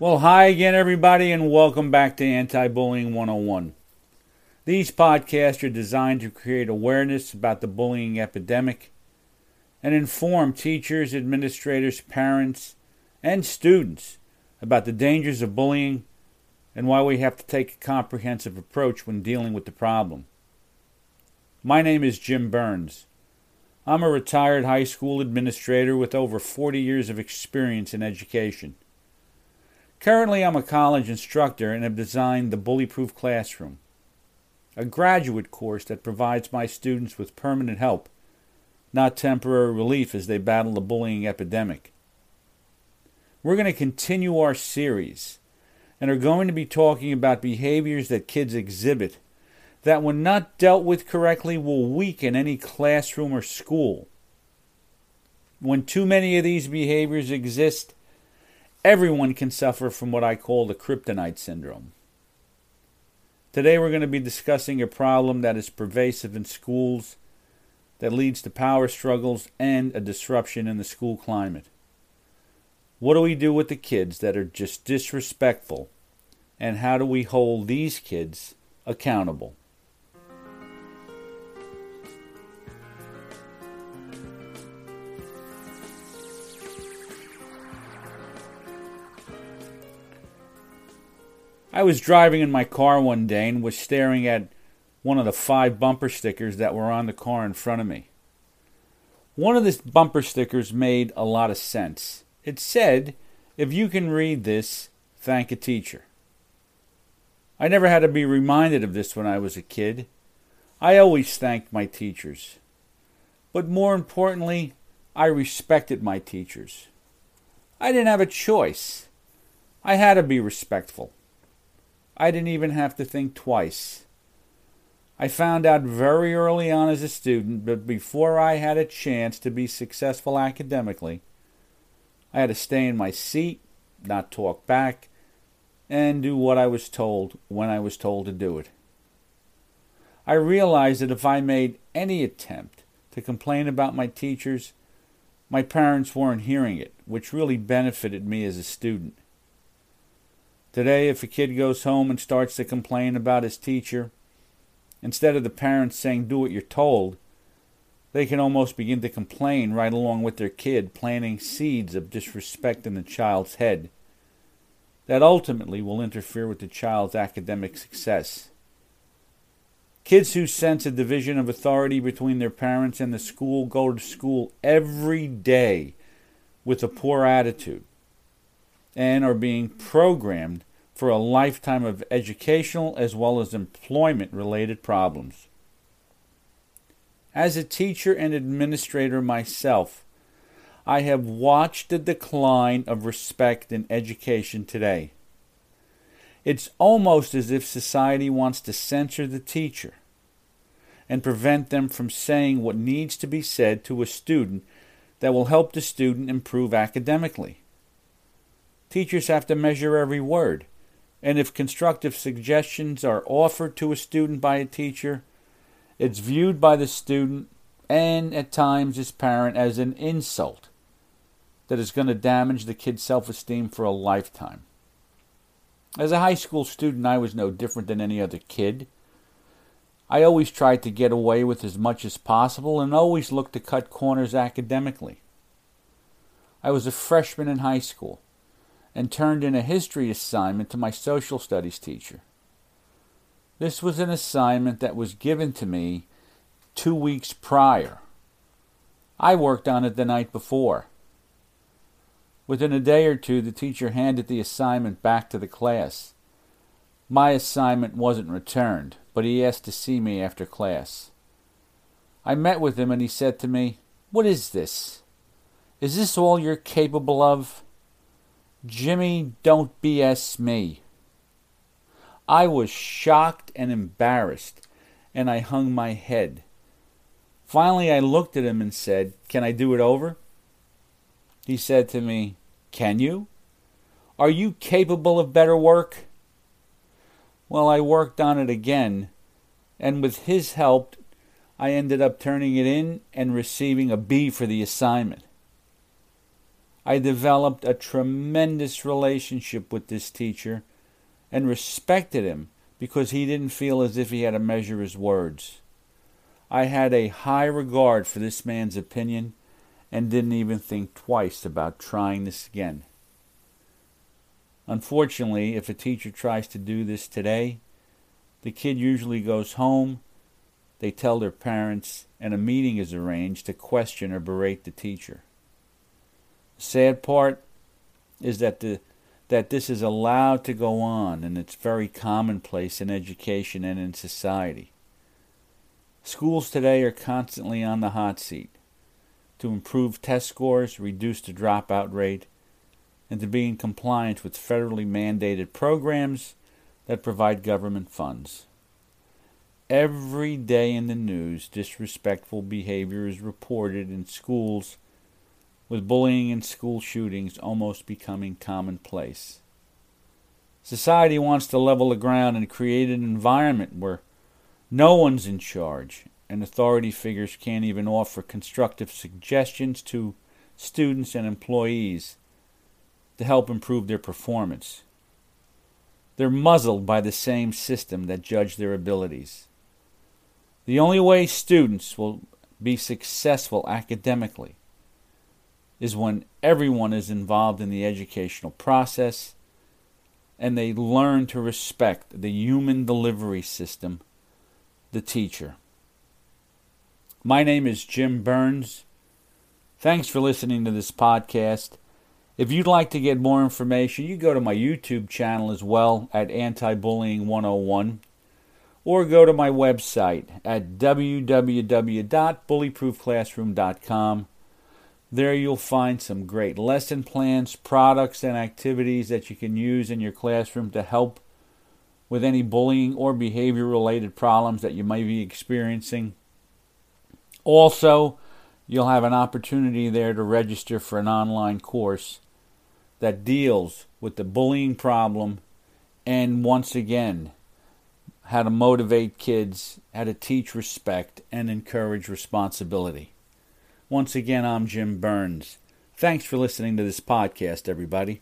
Well, hi again, everybody, and welcome back to Anti Bullying 101. These podcasts are designed to create awareness about the bullying epidemic and inform teachers, administrators, parents, and students about the dangers of bullying and why we have to take a comprehensive approach when dealing with the problem. My name is Jim Burns. I'm a retired high school administrator with over 40 years of experience in education. Currently, I'm a college instructor and have designed the Bully Proof Classroom, a graduate course that provides my students with permanent help, not temporary relief as they battle the bullying epidemic. We're going to continue our series and are going to be talking about behaviors that kids exhibit that, when not dealt with correctly, will weaken any classroom or school. When too many of these behaviors exist, Everyone can suffer from what I call the kryptonite syndrome. Today we're going to be discussing a problem that is pervasive in schools that leads to power struggles and a disruption in the school climate. What do we do with the kids that are just disrespectful, and how do we hold these kids accountable? I was driving in my car one day and was staring at one of the five bumper stickers that were on the car in front of me. One of the bumper stickers made a lot of sense. It said, If you can read this, thank a teacher. I never had to be reminded of this when I was a kid. I always thanked my teachers. But more importantly, I respected my teachers. I didn't have a choice. I had to be respectful. I didn't even have to think twice. I found out very early on as a student, but before I had a chance to be successful academically, I had to stay in my seat, not talk back, and do what I was told when I was told to do it. I realized that if I made any attempt to complain about my teachers, my parents weren't hearing it, which really benefited me as a student. Today, if a kid goes home and starts to complain about his teacher, instead of the parents saying, do what you're told, they can almost begin to complain right along with their kid, planting seeds of disrespect in the child's head that ultimately will interfere with the child's academic success. Kids who sense a division of authority between their parents and the school go to school every day with a poor attitude and are being programmed for a lifetime of educational as well as employment related problems. As a teacher and administrator myself, I have watched the decline of respect in education today. It's almost as if society wants to censor the teacher and prevent them from saying what needs to be said to a student that will help the student improve academically. Teachers have to measure every word and if constructive suggestions are offered to a student by a teacher, it's viewed by the student and at times his parent as an insult that is going to damage the kid's self esteem for a lifetime. As a high school student, I was no different than any other kid. I always tried to get away with as much as possible and always looked to cut corners academically. I was a freshman in high school and turned in a history assignment to my social studies teacher. This was an assignment that was given to me two weeks prior. I worked on it the night before. Within a day or two, the teacher handed the assignment back to the class. My assignment wasn't returned, but he asked to see me after class. I met with him and he said to me, What is this? Is this all you're capable of? Jimmy, don't BS me. I was shocked and embarrassed, and I hung my head. Finally, I looked at him and said, Can I do it over? He said to me, Can you? Are you capable of better work? Well, I worked on it again, and with his help, I ended up turning it in and receiving a B for the assignment. I developed a tremendous relationship with this teacher and respected him because he didn't feel as if he had to measure his words. I had a high regard for this man's opinion and didn't even think twice about trying this again. Unfortunately, if a teacher tries to do this today, the kid usually goes home, they tell their parents, and a meeting is arranged to question or berate the teacher. Sad part is that the that this is allowed to go on and it's very commonplace in education and in society. Schools today are constantly on the hot seat to improve test scores, reduce the dropout rate, and to be in compliance with federally mandated programs that provide government funds. Every day in the news, disrespectful behavior is reported in schools, with bullying and school shootings almost becoming commonplace. Society wants to level the ground and create an environment where no one's in charge and authority figures can't even offer constructive suggestions to students and employees to help improve their performance. They're muzzled by the same system that judge their abilities. The only way students will be successful academically is when everyone is involved in the educational process and they learn to respect the human delivery system, the teacher. My name is Jim Burns. Thanks for listening to this podcast. If you'd like to get more information, you go to my YouTube channel as well at Anti Bullying 101 or go to my website at www.bullyproofclassroom.com. There you'll find some great lesson plans, products, and activities that you can use in your classroom to help with any bullying or behavior related problems that you might be experiencing. Also, you'll have an opportunity there to register for an online course that deals with the bullying problem and once again, how to motivate kids, how to teach respect and encourage responsibility. Once again, I'm Jim Burns. Thanks for listening to this podcast, everybody.